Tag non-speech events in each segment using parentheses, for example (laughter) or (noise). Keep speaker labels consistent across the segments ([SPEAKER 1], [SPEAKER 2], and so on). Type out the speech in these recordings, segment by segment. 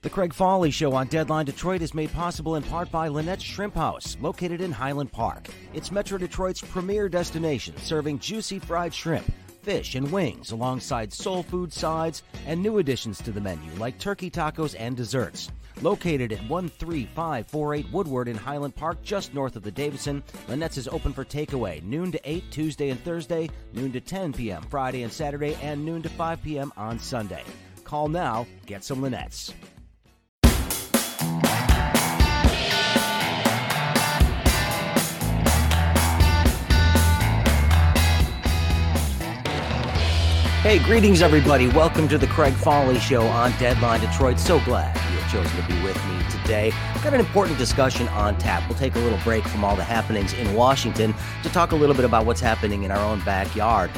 [SPEAKER 1] The Craig Fahle Show on Deadline Detroit is made possible in part by Lynette's Shrimp House, located in Highland Park. It's Metro Detroit's premier destination, serving juicy fried shrimp, fish, and wings alongside soul food sides and new additions to the menu like turkey tacos and desserts. Located at 13548 Woodward in Highland Park, just north of the Davison, Lynette's is open for takeaway noon to 8 Tuesday and Thursday, noon to 10 p.m. Friday and Saturday, and noon to 5 p.m. on Sunday. Call now, get some Lynette's. Hey, greetings, everybody. Welcome to the Craig Fahle Show on Deadline Detroit. So glad you have chosen to be with me today. I've got an important discussion on tap. We'll take a little break from all the happenings in Washington to talk a little bit about what's happening in our own backyard.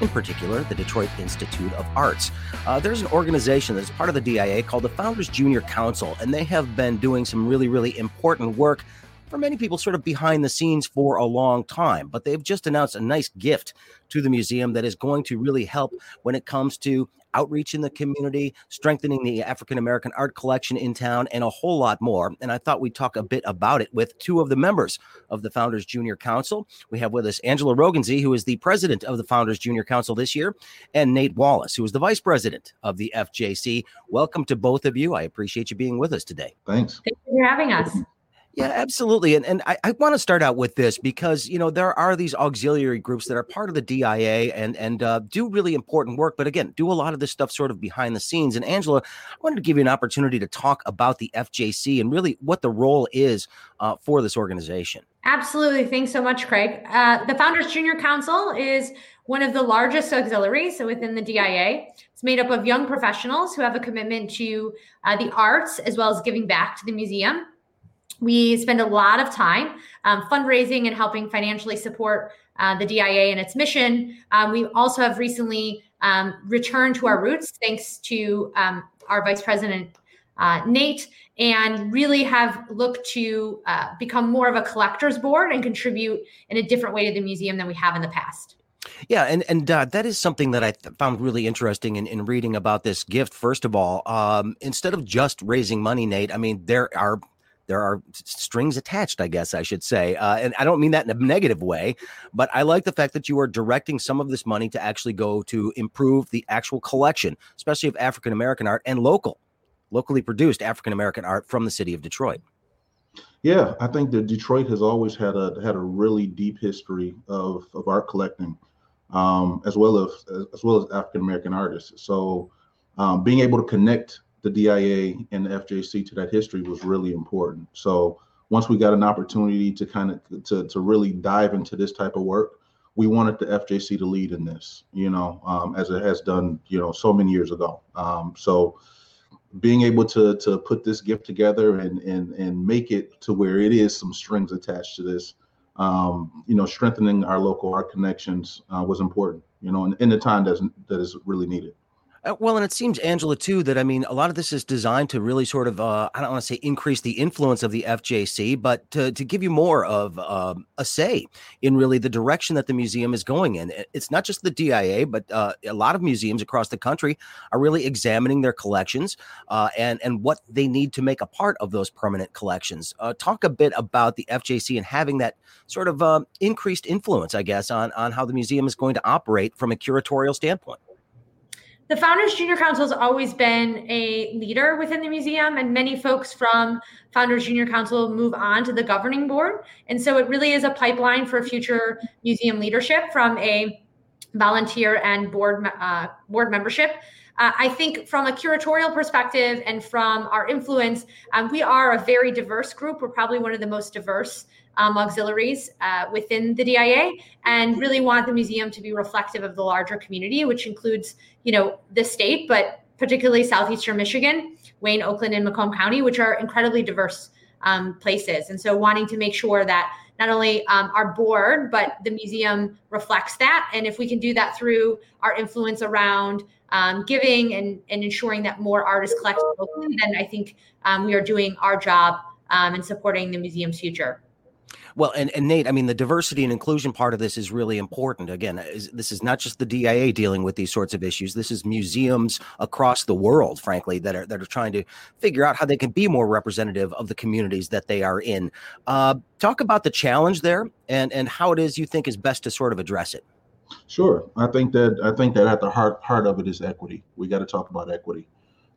[SPEAKER 1] In particular, the Detroit Institute of Arts. Uh, there's an organization that's part of the DIA called the Founders Junior Council, and they have been doing some really, really important work for many people sort of behind the scenes for a long time, but they've just announced a nice gift to the museum that is going to really help when it comes to outreach in the community, strengthening the African American art collection in town, and a whole lot more. And I thought we'd talk a bit about it with two of the members of the Founders Junior Council. We have with us Angela Rogensues, who is the president of the Founders Junior Council this year, and Nate Wallace, who is the vice president of the FJC. Welcome to both of you. I appreciate you being with us today.
[SPEAKER 2] Thanks.
[SPEAKER 3] Thank you for having us.
[SPEAKER 1] Yeah, absolutely. And and I, I want to start out with this because you know there are these auxiliary groups that are part of the DIA and and uh, do really important work, but again, do a lot of this stuff sort of behind the scenes. And Angela, I wanted to give you an opportunity to talk about the FJC and really what the role is uh, for this organization.
[SPEAKER 3] Absolutely. Thanks so much, Craig. Uh, the Founders Junior Council is one of the largest auxiliaries within the DIA. It's made up of young professionals who have a commitment to uh, the arts as well as giving back to the museum we spend a lot of time um, fundraising and helping financially support uh, the DIA and its mission. Um, we also have recently um, returned to our roots thanks to um, our Vice President uh, Nate, and really have looked to uh, become more of a collectors board and contribute in a different way to the museum than we have in the past.
[SPEAKER 1] Yeah, and and uh, that is something that I th- found really interesting in, in reading about this gift. First of all, um, instead of just raising money, Nate, I mean there are there are strings attached, I guess I should say. Uh, and I don't mean that in a negative way, but I like the fact that you are directing some of this money to actually go to improve the actual collection, especially of African American art and local, locally produced African American art from the city of Detroit.
[SPEAKER 2] Yeah, I think that Detroit has always had a had a really deep history of, of art collecting, um, as well as as well as African American artists. So, um, being able to connect the DIA and the FJC to that history was really important. So once we got an opportunity to kind of to, to really dive into this type of work, we wanted the FJC to lead in this, you know, um, as it has done, you know, so many years ago. Um, so being able to to put this gift together and and and make it to where it is some strings attached to this, um, you know, strengthening our local art connections uh, was important, you know, in, in the time that's that is really needed.
[SPEAKER 1] Uh, well, and it seems, Angela, too, that I mean, a lot of this is designed to really sort of, uh, I don't want to say increase the influence of the FJC, but to, to give you more of um, a say in really the direction that the museum is going in. It's not just the DIA, but uh, a lot of museums across the country are really examining their collections uh, and, and what they need to make a part of those permanent collections. Uh, talk a bit about the FJC and having that sort of um, increased influence, I guess, on, on how the museum is going to operate from a curatorial standpoint
[SPEAKER 3] the Founders Junior Council has always been a leader within the museum, and many folks from Founders Junior Council move on to the governing board. And so it really is a pipeline for future museum leadership from a volunteer and board uh, board membership. Uh, I think from a curatorial perspective and from our influence, um, we are a very diverse group. We're probably one of the most diverse um, auxiliaries uh, within the DIA and really want the museum to be reflective of the larger community, which includes, you know, the state, but particularly southeastern Michigan, Wayne, Oakland, and Macomb County, which are incredibly diverse um, places. And so wanting to make sure that not only um, our board, but the museum reflects that. And if we can do that through our influence around um, giving and, and ensuring that more art is collected locally, then I think um, we are doing our job um, in supporting the museum's future.
[SPEAKER 1] Well, and, and Nate, I mean, the diversity and inclusion part of this is really important. Again, is, this is not just the DIA dealing with these sorts of issues. This is museums across the world, frankly, that are that are trying to figure out how they can be more representative of the communities that they are in. Uh, talk about the challenge there and and how it is you think is best to sort of address it.
[SPEAKER 2] Sure, I think that I think that at the heart heart of it is equity. We got to talk about equity.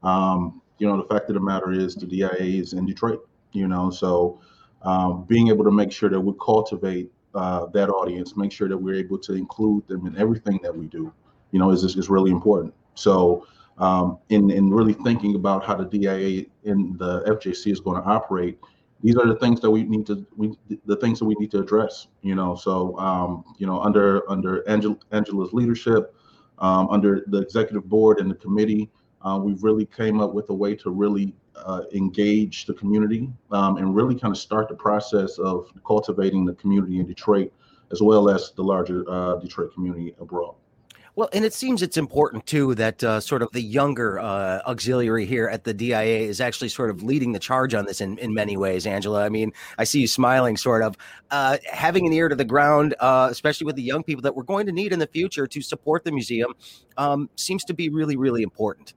[SPEAKER 2] Um, you know, the fact of the matter is the DIA is in Detroit. You know, so um, being able to make sure that we cultivate uh, that audience, make sure that we're able to include them in everything that we do, you know, is is really important. So, um, in in really thinking about how the DIA and the FJC is going to operate, these are the things that we need to we the things that we need to address. You know, so um, you know, under under Angela, Angela's leadership, um, under the executive board and the committee, uh, we've really came up with a way to really uh, engage the community um, and really kind of start the process of cultivating the community in Detroit, as well as the larger uh, Detroit community abroad.
[SPEAKER 1] Well, and it seems it's important too that uh, sort of the younger uh, auxiliary here at the DIA is actually sort of leading the charge on this in, in many ways, Angela. I mean, I see you smiling, sort of. Uh, having an ear to the ground, uh, especially with the young people that we're going to need in the future to support the museum, um, seems to be really, really important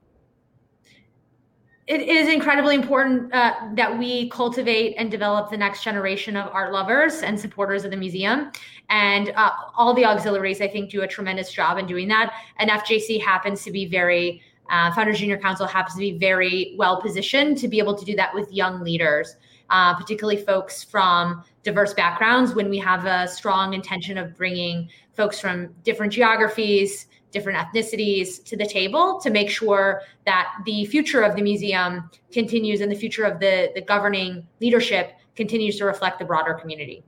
[SPEAKER 3] it is incredibly important uh, that we cultivate and develop the next generation of art lovers and supporters of the museum. And uh, all the auxiliaries, I think, do a tremendous job in doing that. And FJC happens to be very, uh, Founders Junior Council happens to be very well positioned to be able to do that with young leaders, uh, particularly folks from diverse backgrounds. When we have a strong intention of bringing folks from different geographies, different ethnicities to the table to make sure that the future of the museum continues and the future of the, the governing leadership continues to reflect the broader community.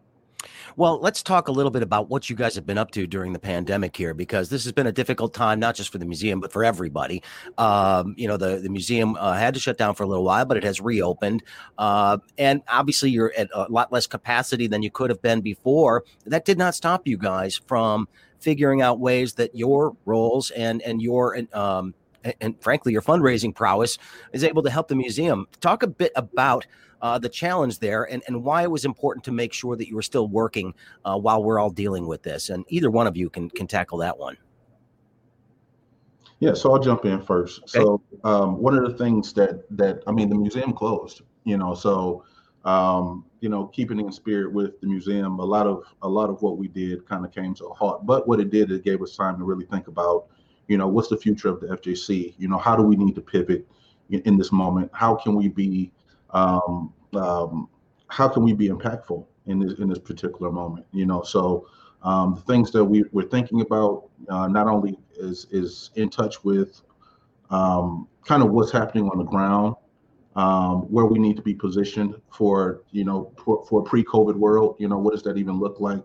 [SPEAKER 1] Well, let's talk a little bit about what you guys have been up to during the pandemic here, because this has been a difficult time, not just for the museum, but for everybody. Um, you know, the, the museum uh, had to shut down for a little while, but it has reopened. Uh, and obviously, you're at a lot less capacity than you could have been before. That did not stop you guys from figuring out ways that your roles and and your um, and, and frankly your fundraising prowess is able to help the museum. Talk a bit about uh, the challenge there and, and why it was important to make sure that you were still working uh, while we're all dealing with this. And either one of you can can tackle that one.
[SPEAKER 2] Yeah, so I'll jump in first. Okay. So um, one of the things that that I mean, the museum closed, you know, so um, you know, keeping in spirit with the museum, a lot of a lot of what we did kind of came to a halt. But what it did, it gave us time to really think about, you know, what's the future of the FJC? You know, how do we need to pivot in, in this moment? How can we be, um, um, how can we be impactful in this in this particular moment? You know, so um, the things that we we're thinking about uh, not only is is in touch with um, kind of what's happening on the ground um, where we need to be positioned for you know for, for a pre-COVID world. You know, what does that even look like?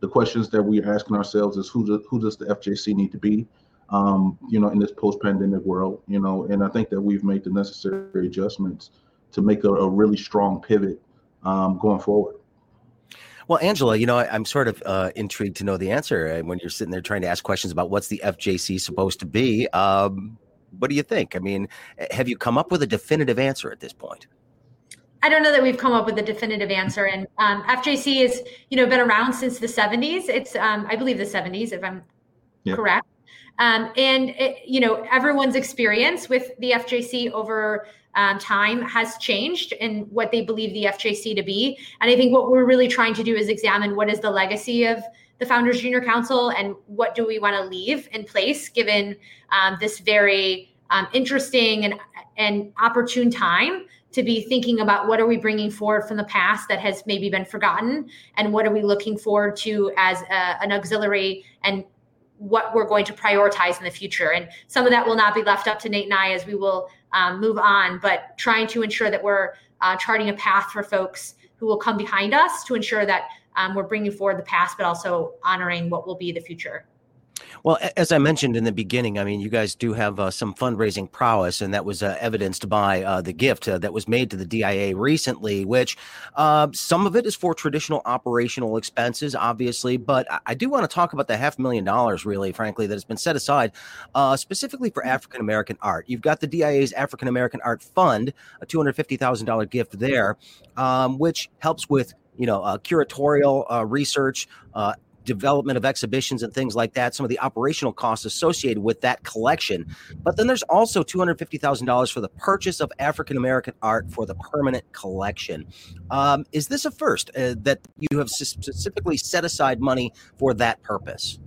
[SPEAKER 2] The questions that we're asking ourselves is who do, who does the FJC need to be? Um, you know, in this post-pandemic world. You know, and I think that we've made the necessary adjustments to make a, a really strong pivot um, going forward.
[SPEAKER 1] Well, Angela, you know, I, am sort of uh, intrigued to know the answer when you're sitting there trying to ask questions about what's the FJC supposed to be. Um, what do you think? I mean, have you come up with a definitive answer at this point?
[SPEAKER 3] I don't know that we've come up with a definitive answer. And um, FJC has, you know, been around since the 70s. It's, um, I believe, the 70s, if I'm yeah. correct. Um, and it, you know, everyone's experience with the FJC over um, time has changed in what they believe the FJC to be. And I think what we're really trying to do is examine what is the legacy of the Founders Junior Council and what do we want to leave in place given um, this very um, interesting and, and opportune time to be thinking about what are we bringing forward from the past that has maybe been forgotten? And what are we looking forward to as a, an auxiliary and what we're going to prioritize in the future? And some of that will not be left up to nate and i as we will um, move on but trying to ensure that we're uh, charting a path for folks who will come behind us to ensure that um, we're bringing forward the past, but also honoring what will be the future.
[SPEAKER 1] Well, as I mentioned in the beginning, I mean, you guys do have uh, some fundraising prowess, and that was uh, evidenced by uh, the gift uh, that was made to the DIA recently, which uh, some of it is for traditional operational expenses, obviously, but I do want to talk about the half million dollars, really, frankly, that has been set aside uh, specifically for African American art. You've got the DIA's African American Art Fund, a $250,000 gift there, um, which helps with you know, uh, curatorial uh, research, uh, development of exhibitions and things like that, some of the operational costs associated with that collection. But then there's also $250,000 for the purchase of African American art for the permanent collection. Um, is this a first uh, that you have specifically set aside money for that purpose?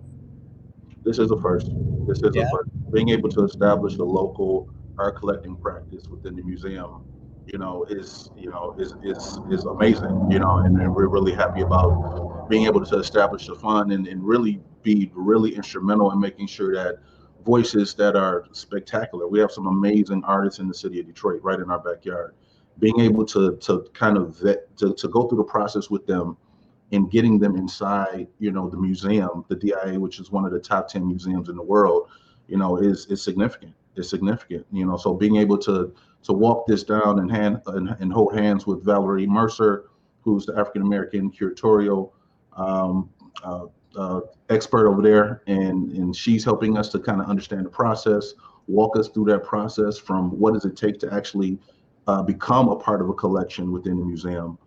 [SPEAKER 2] This is a first. This is yeah. a first. Being able to establish a local art collecting practice within the museum you know, is you know is is is amazing. You know, and, and we're really happy about being able to establish a fund and, and really be really instrumental in making sure that voices that are spectacular. We have some amazing artists in the city of Detroit, right in our backyard. Being able to to kind of vet to, to go through the process with them and getting them inside, you know, the museum, the DIA, which is one of the top 10 museums in the world, you know, is is significant. It's significant, you know. So being able to to walk this down and hand and, and hold hands with Valerie Mercer, who's the African American curatorial um, uh, uh, expert over there, and and she's helping us to kind of understand the process, walk us through that process from what does it take to actually uh, become a part of a collection within the museum,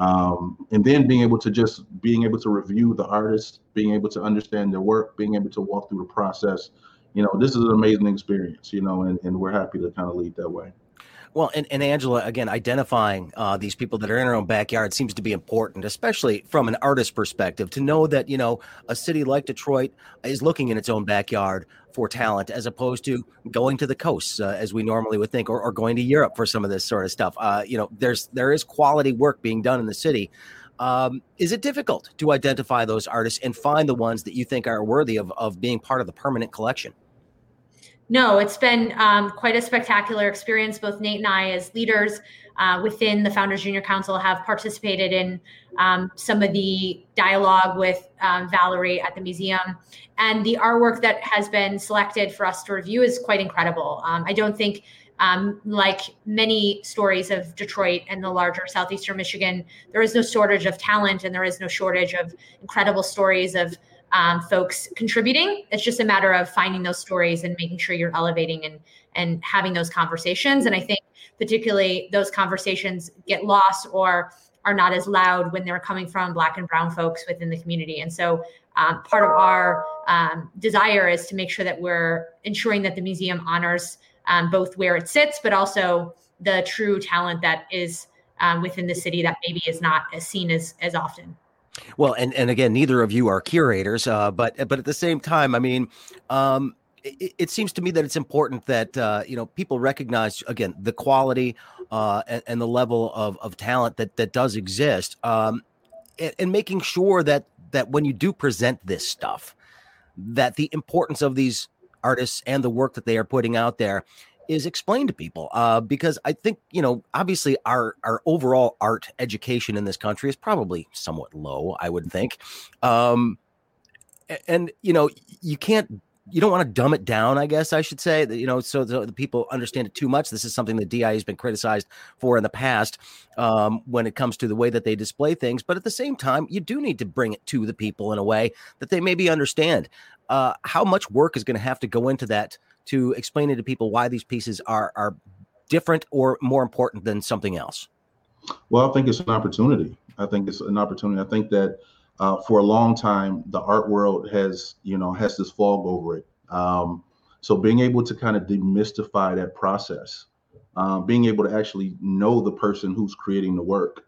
[SPEAKER 2] um, and then being able to just being able to review the artists, being able to understand their work, being able to walk through the process. You know, this is an amazing experience. You know, and, and we're happy to kind of lead that way.
[SPEAKER 1] Well, and, and Angela, again, identifying uh, these people that are in our own backyard seems to be important, especially from an artist perspective, to know that, you know, a city like Detroit is looking in its own backyard for talent as opposed to going to the coasts uh, as we normally would think or, or, going to Europe for some of this sort of stuff. Uh, you know, there's there is quality work being done in the city. Um, is it difficult to identify those artists and find the ones that you think are worthy of, of being part of the permanent collection?
[SPEAKER 3] No, it's been um, quite a spectacular experience. Both Nate and I, as leaders uh, within the Founders Junior Council, have participated in um, some of the dialogue with um, Valerie at the museum. And the artwork that has been selected for us to review is quite incredible. Um, I don't think. Um, like many stories of Detroit and the larger southeastern Michigan, there is no shortage of talent and there is no shortage of incredible stories of um, folks contributing. It's just a matter of finding those stories and making sure you're elevating and and having those conversations. And I think particularly those conversations get lost or are not as loud when they're coming from Black and Brown folks within the community. And so um, part of our um, desire is to make sure that we're ensuring that the museum honors um, both where it sits, but also the true talent that is um, within the city that maybe is not as seen as as often.
[SPEAKER 1] Well, and and again, neither of you are curators, uh, but but at the same time, I mean, um, it, it, seems to me that it's important that uh, you know people recognize again the quality uh, and, and, the level of, of talent that that does exist, um, and, and making sure that that when you do present this stuff, that the importance of these artists and the work that they are putting out there is explained to people uh, because I think you know obviously our our overall art education in this country is probably somewhat low. I would think, um, and you know you can't you don't want to dumb it down. I guess I should say that you know so the, the people understand it too much. This is something that DI has been criticized for in the past um, when it comes to the way that they display things. But at the same time, you do need to bring it to the people in a way that they maybe understand. Uh, how much work is going to have to go into that to explaining to people why these pieces are are different or more important than something else?
[SPEAKER 2] Well, I think it's an opportunity. I think it's an opportunity. I think that uh, for a long time, the art world has, you know, has this fog over it. Um, so being able to kind of demystify that process, um, being able to actually know the person who's creating the work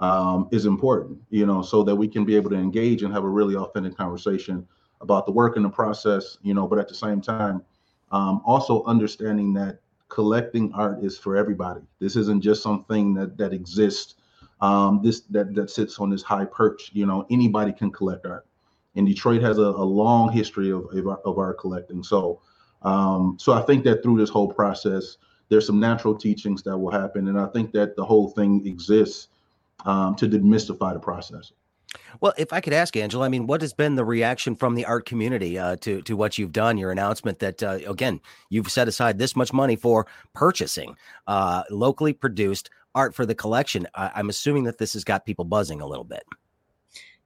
[SPEAKER 2] um, is important, you know, so that we can be able to engage and have a really authentic conversation about the work and the process, you know, but at the same time, um, also understanding that collecting art is for everybody. This isn't just something that that exists. Um, this that that sits on this high perch. You know, anybody can collect art, and Detroit has a, a long history of, of, art collecting. So, um, so I think that through this whole process, there's some natural teachings that will happen, and I think that the whole thing exists um, to demystify the process.
[SPEAKER 1] Well, if I could ask Angela, I mean, what has been the reaction from the art community uh, to to what you've done? Your announcement that uh, again you've set aside this much money for purchasing uh, locally produced art for the collection. I- am assuming that this has got people buzzing a little bit.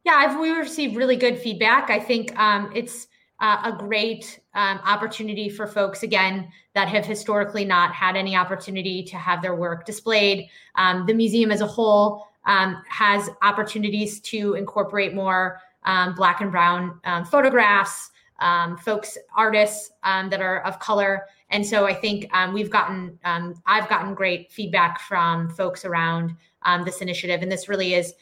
[SPEAKER 3] Yeah, I've, we received really good feedback. I think um, it's uh, a great um, opportunity for folks again that have historically not had any opportunity to have their work displayed. Um, the museum as a whole um, has opportunities to incorporate more um, black and brown um, photographs, um, folks, artists um, that are of color. And so I think um, we've gotten, I've gotten great feedback from folks around this initiative. And this really is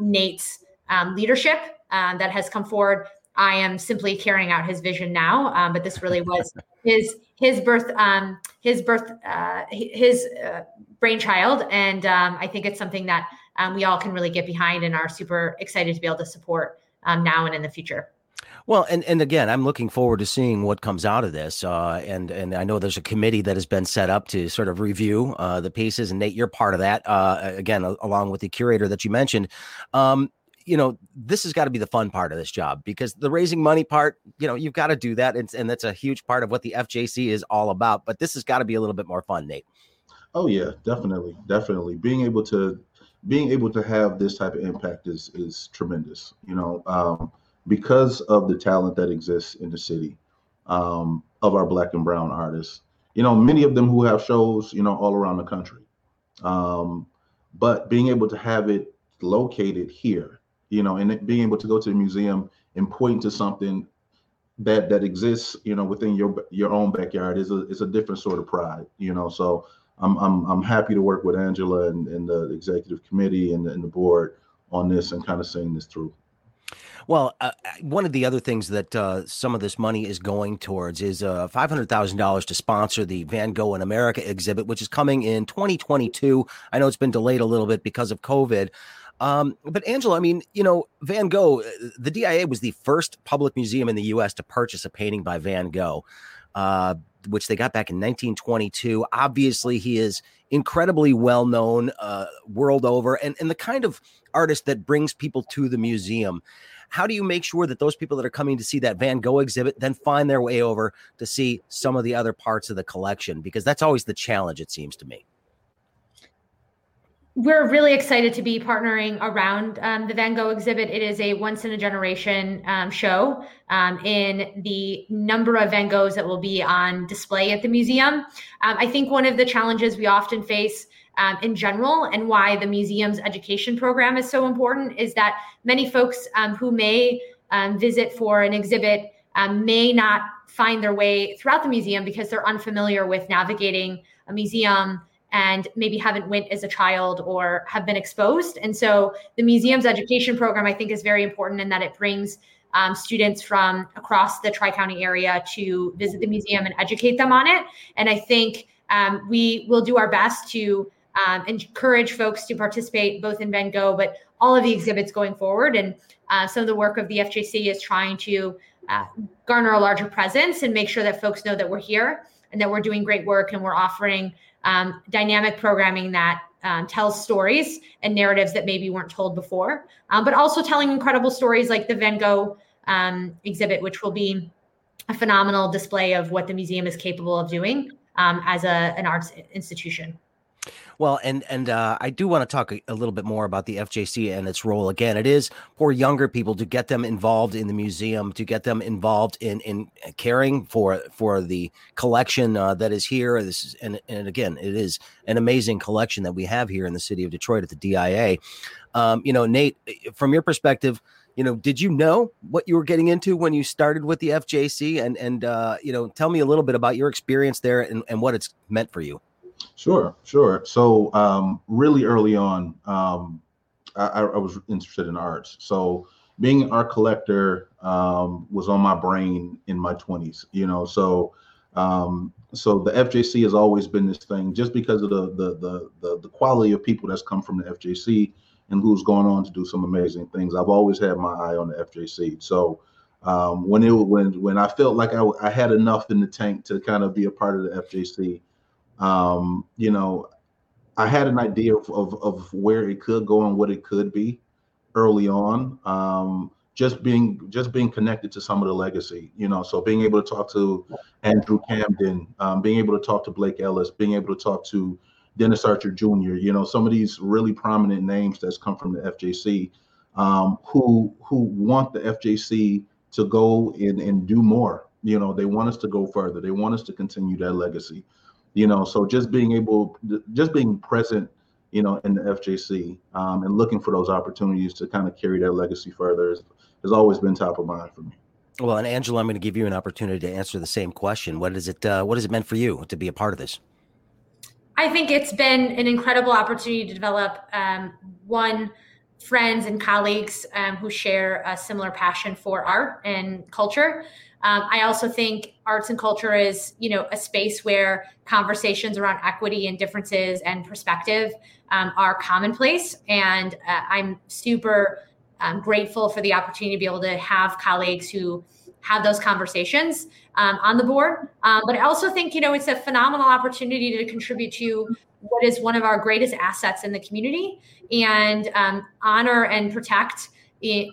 [SPEAKER 3] Nate's leadership uh, that has come forward. I am simply carrying out his vision now, but this really was (laughs) his his birth um, his birth uh, his uh, brainchild and um, i think it's something that um, we all can really get behind and are super excited to be able to support um, now and in the future
[SPEAKER 1] well, and, and again, I'm looking forward to seeing what comes out of this. Uh, and and I know there's a committee that has been set up to sort of review uh, the pieces. And Nate, you're part of that. Uh, again, along with the curator that you mentioned. Um, you know, this has got to be the fun part of this job because the raising money part, you know, you've got to do that. And, and that's a huge part of what the FJC is all about. But this has got to be a little bit more fun, Nate.
[SPEAKER 2] Oh yeah, definitely, definitely. Being able to being able to have this type of impact is is tremendous. You know, um, because of the talent that exists in the city um, of our black and brown artists. You know, many of them who have shows, you know, all around the country. Um, but being able to have it located here you know, and being able to go to the museum and point to something that that exists, you know, within your your own backyard is a is a different sort of pride, you know. So I'm I'm I'm happy to work with Angela and, and the executive committee and, and the board on this and kind of seeing this through.
[SPEAKER 1] Well, uh, one of the other things that uh, some of this money is going towards is uh, $500,000 to sponsor the Van Gogh in America exhibit, which is coming in 2022. I know it's been delayed a little bit because of COVID. Um, but Angela, I mean, you know, Van Gogh, uh, the DIA was the first public museum in the U.S. to purchase a painting by Van Gogh, uh, which they got back in 1922. Obviously, he is incredibly well known uh, world over, and and the kind of artist that brings people to the museum. How do you make sure that those people that are coming to see that Van Gogh exhibit then find their way over to see some of the other parts of the collection? Because that's always the challenge, it seems to me
[SPEAKER 3] we're really excited to be partnering around um, the Van Gogh exhibit. It is a once in a generation um, show um, in the number of Van Goghs that will be on display at the museum. Um, I think one of the challenges we often face um, in general and why the museum's education program is so important is that many folks um, who may visit for an exhibit may not find their way throughout the museum because they're unfamiliar with navigating a museum and maybe haven't went as a child or have been exposed. And so the museum's education program, I think, is very important in that it brings um, students from across the Tri County area to visit the museum and educate them on it. And I think um, we will do our best to um, encourage folks to participate both in Van Gogh, but all of the exhibits going forward. And uh, some of the work of the FJC is trying to uh, garner a larger presence and make sure that folks know that we're here and that we're doing great work and we're offering um, dynamic programming that um, tells stories and narratives that maybe weren't told before, um, but also telling incredible stories like the Van Gogh um, exhibit, which will be a phenomenal display of what the museum is capable of doing um, as a, an arts institution.
[SPEAKER 1] Well, and and uh, I do want to talk a, a, little bit more about the FJC and its role. Again, it is for younger people to get them involved in the museum, to get them involved in in caring for for the collection uh, that is here. This is and and again, it is an amazing collection that we have here in the city of Detroit at the DIA. Um, you know, Nate, from your perspective you know, did you know what you were getting into when you started with the FJC? And and uh, you know, tell me a little bit about your experience there and, and what it's meant for you.
[SPEAKER 2] Sure, sure. So um, really early on, um, I, I, was interested in arts. So being an art collector um, was on my brain in my 20s. You know, so um, so the FJC has always been this thing, just because of the, the the the the quality of people that's come from the FJC and who's gone on to do some amazing things. I've always had my eye on the FJC. So um, when it when when I felt like I, I had enough in the tank to kind of be a part of the FJC um, you know, I had an idea of, of, of where it could go and what it could be early on. Um, just being just being connected to some of the legacy, you know, so being able to talk to Andrew Camden, um, being able to talk to Blake Ellis, being able to talk to Dennis Archer Jr., you know, some of these really prominent names that's come from the FJC, um, who who want the FJC to go and, and do more. You know, they want us to go further. They want us to continue that legacy you know so just being able just being present you know, in the FJC, um, and looking for those opportunities to kind of carry that legacy further has, has always been top of mind for me.
[SPEAKER 1] Well, and Angela, I'm going to give you an opportunity to answer the same question. What is it? Uh, what has it meant for you to be a part of this?
[SPEAKER 3] I think it's been an incredible opportunity to develop um, one friends and colleagues um, who share a similar passion for art and culture. Um, I also think arts and culture is, you know, a space where conversations around equity and differences and perspective um, are commonplace. And uh, I'm super um, grateful for the opportunity to be able to have colleagues who have those conversations um, on the board. Um, but I also think, you know, it's a phenomenal opportunity to contribute to what is one of our greatest assets in the community and um, honor and protect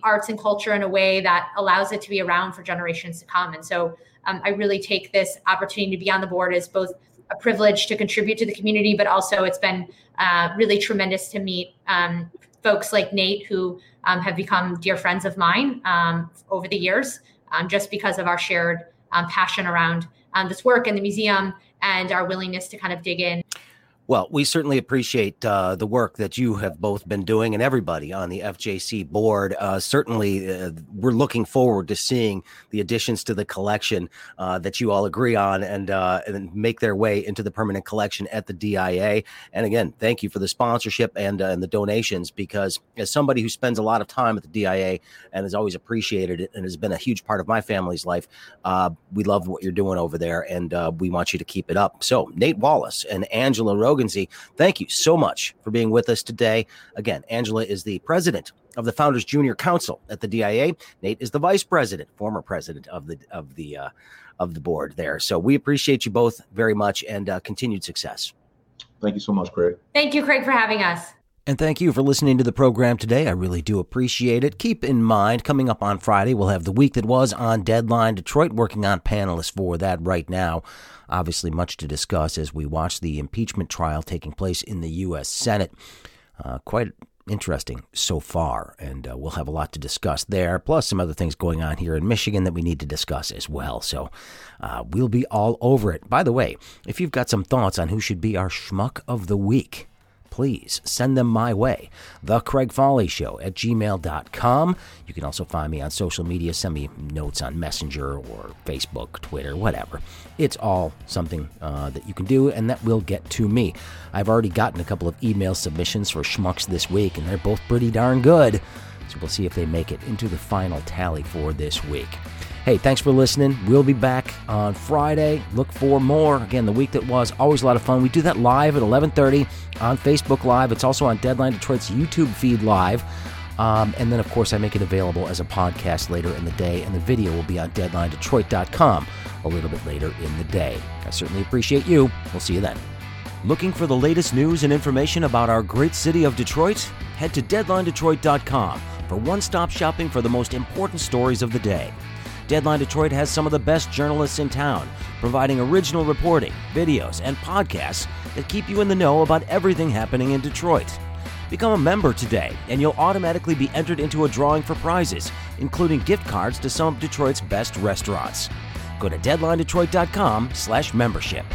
[SPEAKER 3] arts and culture in a way that allows it to be around for generations to come. And so um, I really take this opportunity to be on the board as both a privilege to contribute to the community, but also it's been uh, really tremendous to meet um, folks like Nate who um, have become dear friends of mine um, over the years, um, just because of our shared um, passion around this work in the museum and our willingness to kind of dig in.
[SPEAKER 1] Well, we certainly appreciate uh, the work that you have both been doing and everybody on the FJC board. Uh, certainly, uh, we're looking forward to seeing the additions to the collection uh, that you all agree on and, uh, and make their way into the permanent collection at the DIA. And again, thank you for the sponsorship and, uh, and the donations because as somebody who spends a lot of time at the DIA and has always appreciated it and has been a huge part of my family's life, we love what you're doing over there and we want you to keep it up. So, Nate Wallace and Angela Rogan thank you so much for being with us today. Again, Angela is the president of the Founders Junior Council at the DIA. Nate is the vice president, former president of the of the uh, of the board there. So we appreciate you both very much and uh, continued success.
[SPEAKER 2] Thank you so much, Craig.
[SPEAKER 3] Thank you, Craig, for having us.
[SPEAKER 1] And thank you for listening to the program today. I really do appreciate it. Keep in mind, coming up on Friday, we'll have the week that was on Deadline Detroit, working on panelists for that right now. Obviously, much to discuss as we watch the impeachment trial taking place in the U.S. Senate. Uh, quite interesting so far, and uh, we'll have a lot to discuss there, plus some other things going on here in Michigan that we need to discuss as well. So uh, we'll be all over it. By the way, if you've got some thoughts on who should be our schmuck of the week, please send them my way. The Craig Fahle Show at gmail.com. You can also find me on social media. Send me notes on Messenger or Facebook, Twitter, whatever. It's all something uh, that you can do and that will get to me. I've already gotten a couple of email submissions for schmucks this week, and they're both pretty darn good. So we'll see if they make it into the final tally for this week. Hey, thanks for listening. We'll be back on Friday. Look for more. Again, the week that was always a lot of fun. We do that live at 11:30 on Facebook Live. It's also on Deadline Detroit's YouTube feed live. Um, and then, of course, I make it available as a podcast later in the day, and the video will be on DeadlineDetroit.com a little bit later in the day. I certainly appreciate you. We'll see you then. Looking for the latest news and information about our great city of Detroit? Head to DeadlineDetroit.com for one stop shopping for the most important stories of the day. Deadline Detroit has some of the best journalists in town, providing original reporting, videos, and podcasts that keep you in the know about everything happening in Detroit. Become a member today, and you'll automatically be entered into a drawing for prizes, including gift cards to some of Detroit's best restaurants. Go to deadlinedetroit.com/membership.